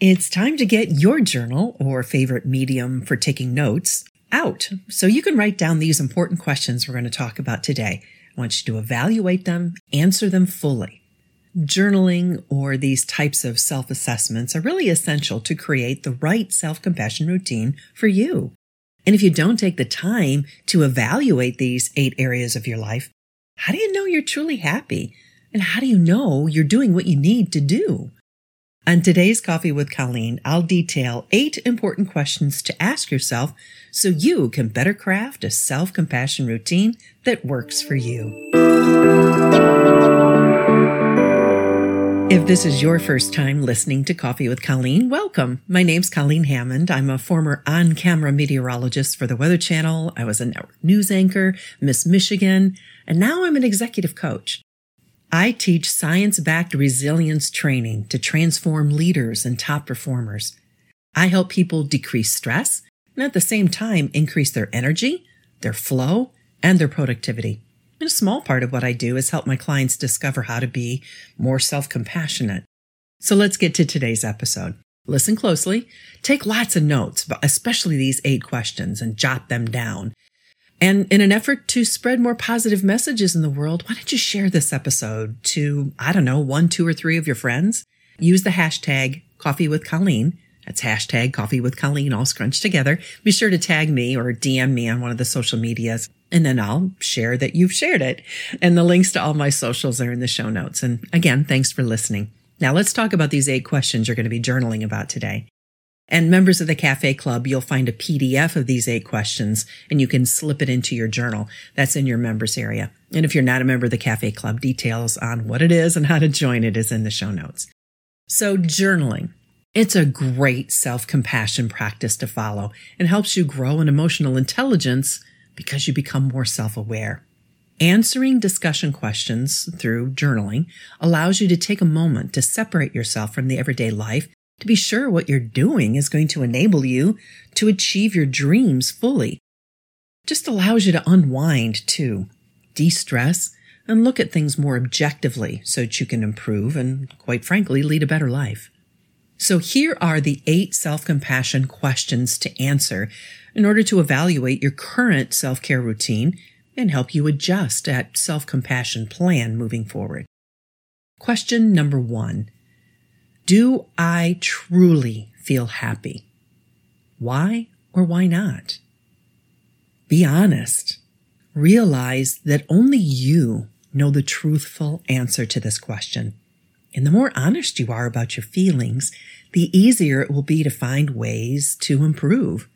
It's time to get your journal or favorite medium for taking notes out so you can write down these important questions we're going to talk about today. I want you to evaluate them, answer them fully. Journaling or these types of self assessments are really essential to create the right self compassion routine for you. And if you don't take the time to evaluate these eight areas of your life, how do you know you're truly happy? And how do you know you're doing what you need to do? On today's Coffee with Colleen, I'll detail eight important questions to ask yourself so you can better craft a self compassion routine that works for you. If this is your first time listening to Coffee with Colleen, welcome. My name's Colleen Hammond. I'm a former on camera meteorologist for the Weather Channel. I was a network news anchor, Miss Michigan, and now I'm an executive coach. I teach science backed resilience training to transform leaders and top performers. I help people decrease stress and at the same time increase their energy, their flow, and their productivity. And a small part of what I do is help my clients discover how to be more self compassionate. So let's get to today's episode. Listen closely, take lots of notes, especially these eight questions, and jot them down. And in an effort to spread more positive messages in the world, why don't you share this episode to, I don't know, one, two, or three of your friends? Use the hashtag coffee with Colleen. That's hashtag coffee with Colleen all scrunched together. Be sure to tag me or DM me on one of the social medias and then I'll share that you've shared it. And the links to all my socials are in the show notes. And again, thanks for listening. Now let's talk about these eight questions you're going to be journaling about today. And members of the Cafe Club, you'll find a PDF of these eight questions and you can slip it into your journal. That's in your members area. And if you're not a member of the Cafe Club, details on what it is and how to join it is in the show notes. So journaling. It's a great self-compassion practice to follow and helps you grow in emotional intelligence because you become more self-aware. Answering discussion questions through journaling allows you to take a moment to separate yourself from the everyday life to be sure what you're doing is going to enable you to achieve your dreams fully. Just allows you to unwind too, de-stress, and look at things more objectively so that you can improve and, quite frankly, lead a better life. So here are the eight self-compassion questions to answer in order to evaluate your current self-care routine and help you adjust that self-compassion plan moving forward. Question number one. Do I truly feel happy? Why or why not? Be honest. Realize that only you know the truthful answer to this question. And the more honest you are about your feelings, the easier it will be to find ways to improve.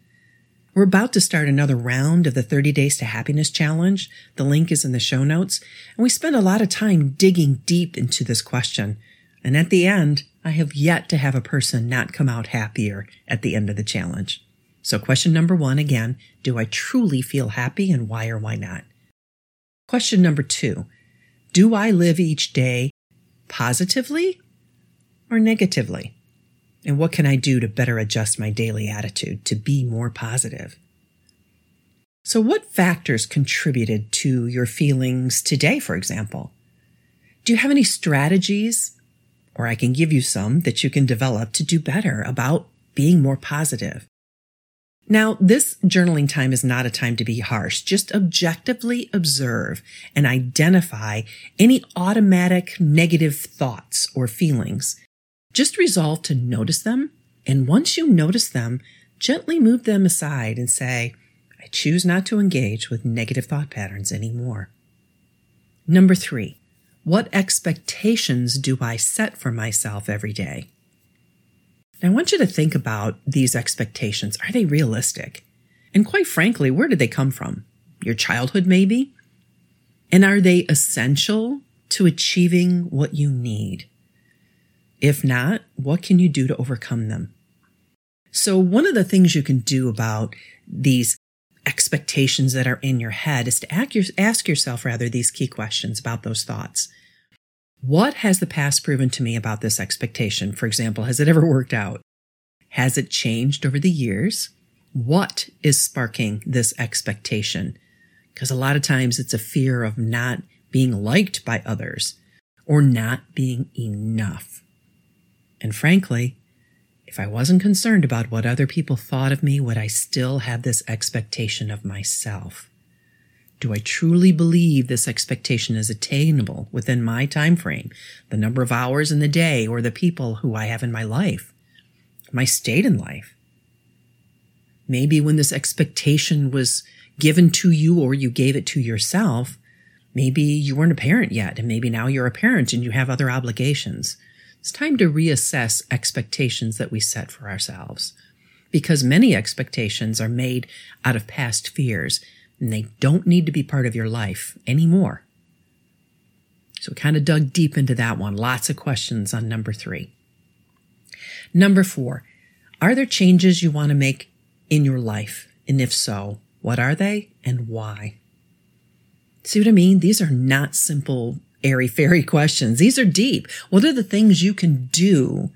We're about to start another round of the 30 Days to Happiness Challenge. The link is in the show notes. And we spend a lot of time digging deep into this question. And at the end, I have yet to have a person not come out happier at the end of the challenge. So question number one again, do I truly feel happy and why or why not? Question number two, do I live each day positively or negatively? And what can I do to better adjust my daily attitude to be more positive? So what factors contributed to your feelings today, for example? Do you have any strategies or I can give you some that you can develop to do better about being more positive. Now, this journaling time is not a time to be harsh. Just objectively observe and identify any automatic negative thoughts or feelings. Just resolve to notice them. And once you notice them, gently move them aside and say, I choose not to engage with negative thought patterns anymore. Number three, what expectations do I set for myself every day? I want you to think about these expectations. Are they realistic? And quite frankly, where did they come from? Your childhood, maybe? And are they essential to achieving what you need? If not, what can you do to overcome them? So one of the things you can do about these expectations that are in your head is to ask yourself rather these key questions about those thoughts. What has the past proven to me about this expectation? For example, has it ever worked out? Has it changed over the years? What is sparking this expectation? Because a lot of times it's a fear of not being liked by others or not being enough. And frankly, If I wasn't concerned about what other people thought of me, would I still have this expectation of myself? Do I truly believe this expectation is attainable within my time frame, the number of hours in the day, or the people who I have in my life, my state in life? Maybe when this expectation was given to you or you gave it to yourself, maybe you weren't a parent yet, and maybe now you're a parent and you have other obligations. It's time to reassess expectations that we set for ourselves because many expectations are made out of past fears and they don't need to be part of your life anymore. So, we kind of dug deep into that one. Lots of questions on number three. Number four, are there changes you want to make in your life? And if so, what are they and why? See what I mean? These are not simple airy fairy questions. These are deep. What are the things you can do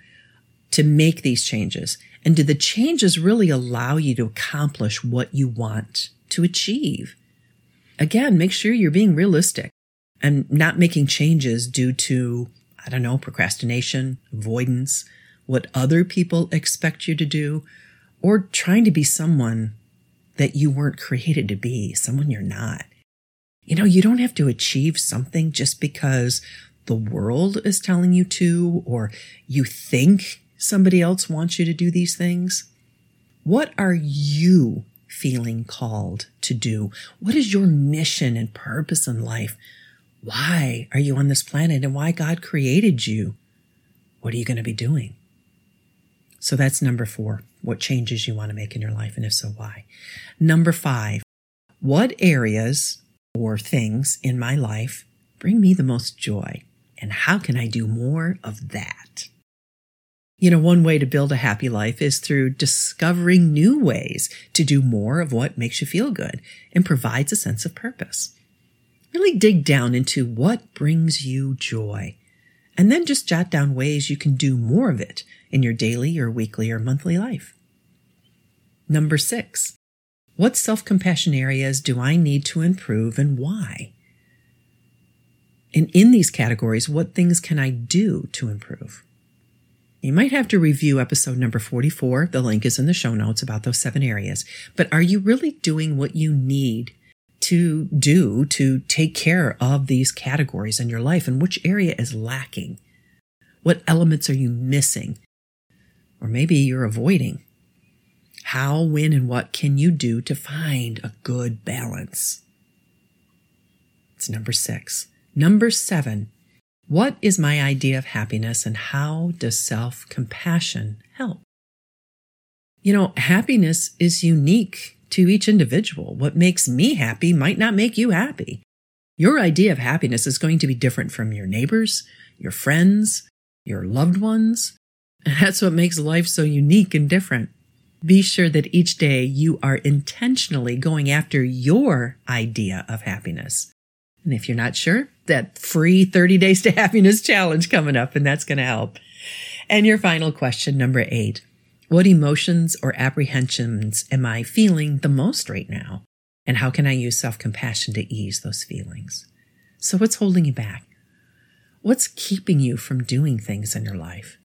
to make these changes? And do the changes really allow you to accomplish what you want to achieve? Again, make sure you're being realistic and not making changes due to, I don't know, procrastination, avoidance, what other people expect you to do, or trying to be someone that you weren't created to be, someone you're not. You know, you don't have to achieve something just because the world is telling you to, or you think somebody else wants you to do these things. What are you feeling called to do? What is your mission and purpose in life? Why are you on this planet and why God created you? What are you going to be doing? So that's number four. What changes you want to make in your life, and if so, why? Number five, what areas or things in my life bring me the most joy? And how can I do more of that? You know, one way to build a happy life is through discovering new ways to do more of what makes you feel good and provides a sense of purpose. Really dig down into what brings you joy, and then just jot down ways you can do more of it in your daily or weekly or monthly life. Number six, what self compassion areas do I need to improve and why? And in these categories, what things can I do to improve? You might have to review episode number 44. The link is in the show notes about those seven areas. But are you really doing what you need to do to take care of these categories in your life? And which area is lacking? What elements are you missing? Or maybe you're avoiding. How, when, and what can you do to find a good balance? It's number six. Number seven. What is my idea of happiness and how does self compassion help? You know, happiness is unique to each individual. What makes me happy might not make you happy. Your idea of happiness is going to be different from your neighbors, your friends, your loved ones. And that's what makes life so unique and different. Be sure that each day you are intentionally going after your idea of happiness. And if you're not sure, that free 30 days to happiness challenge coming up, and that's going to help. And your final question, number eight. What emotions or apprehensions am I feeling the most right now? And how can I use self compassion to ease those feelings? So what's holding you back? What's keeping you from doing things in your life?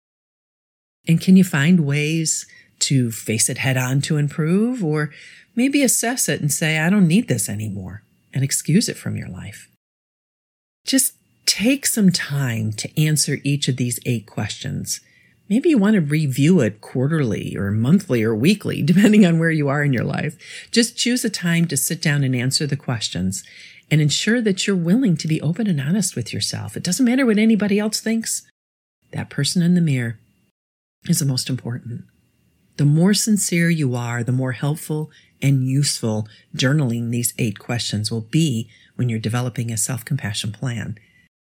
And can you find ways to face it head on to improve, or maybe assess it and say, I don't need this anymore, and excuse it from your life. Just take some time to answer each of these eight questions. Maybe you want to review it quarterly or monthly or weekly, depending on where you are in your life. Just choose a time to sit down and answer the questions and ensure that you're willing to be open and honest with yourself. It doesn't matter what anybody else thinks. That person in the mirror is the most important. The more sincere you are, the more helpful and useful journaling these eight questions will be when you're developing a self compassion plan.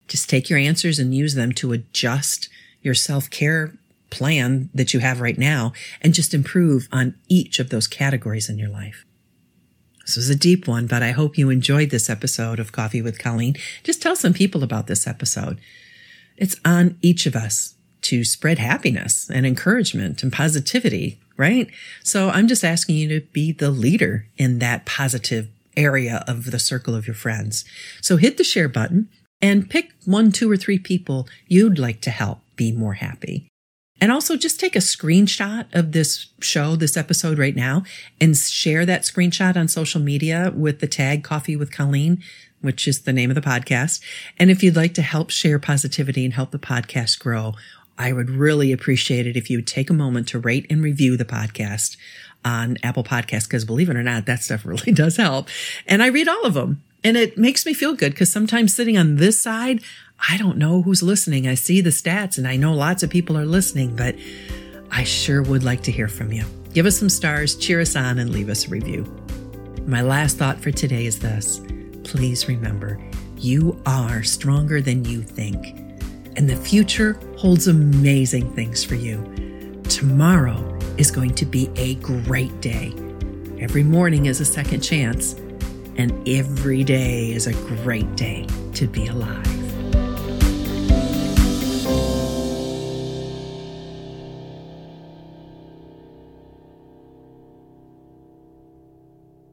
Just take your answers and use them to adjust your self care plan that you have right now and just improve on each of those categories in your life. This was a deep one, but I hope you enjoyed this episode of Coffee with Colleen. Just tell some people about this episode. It's on each of us to spread happiness and encouragement and positivity, right? So I'm just asking you to be the leader in that positive area of the circle of your friends. So hit the share button and pick one, two, or three people you'd like to help be more happy. And also just take a screenshot of this show, this episode right now, and share that screenshot on social media with the tag Coffee with Colleen, which is the name of the podcast. And if you'd like to help share positivity and help the podcast grow, I would really appreciate it if you would take a moment to rate and review the podcast on Apple Podcasts, because believe it or not, that stuff really does help. And I read all of them. And it makes me feel good because sometimes sitting on this side, I don't know who's listening. I see the stats and I know lots of people are listening, but I sure would like to hear from you. Give us some stars, cheer us on, and leave us a review. My last thought for today is this please remember you are stronger than you think, and the future holds amazing things for you. Tomorrow is going to be a great day. Every morning is a second chance, and every day is a great day to be alive.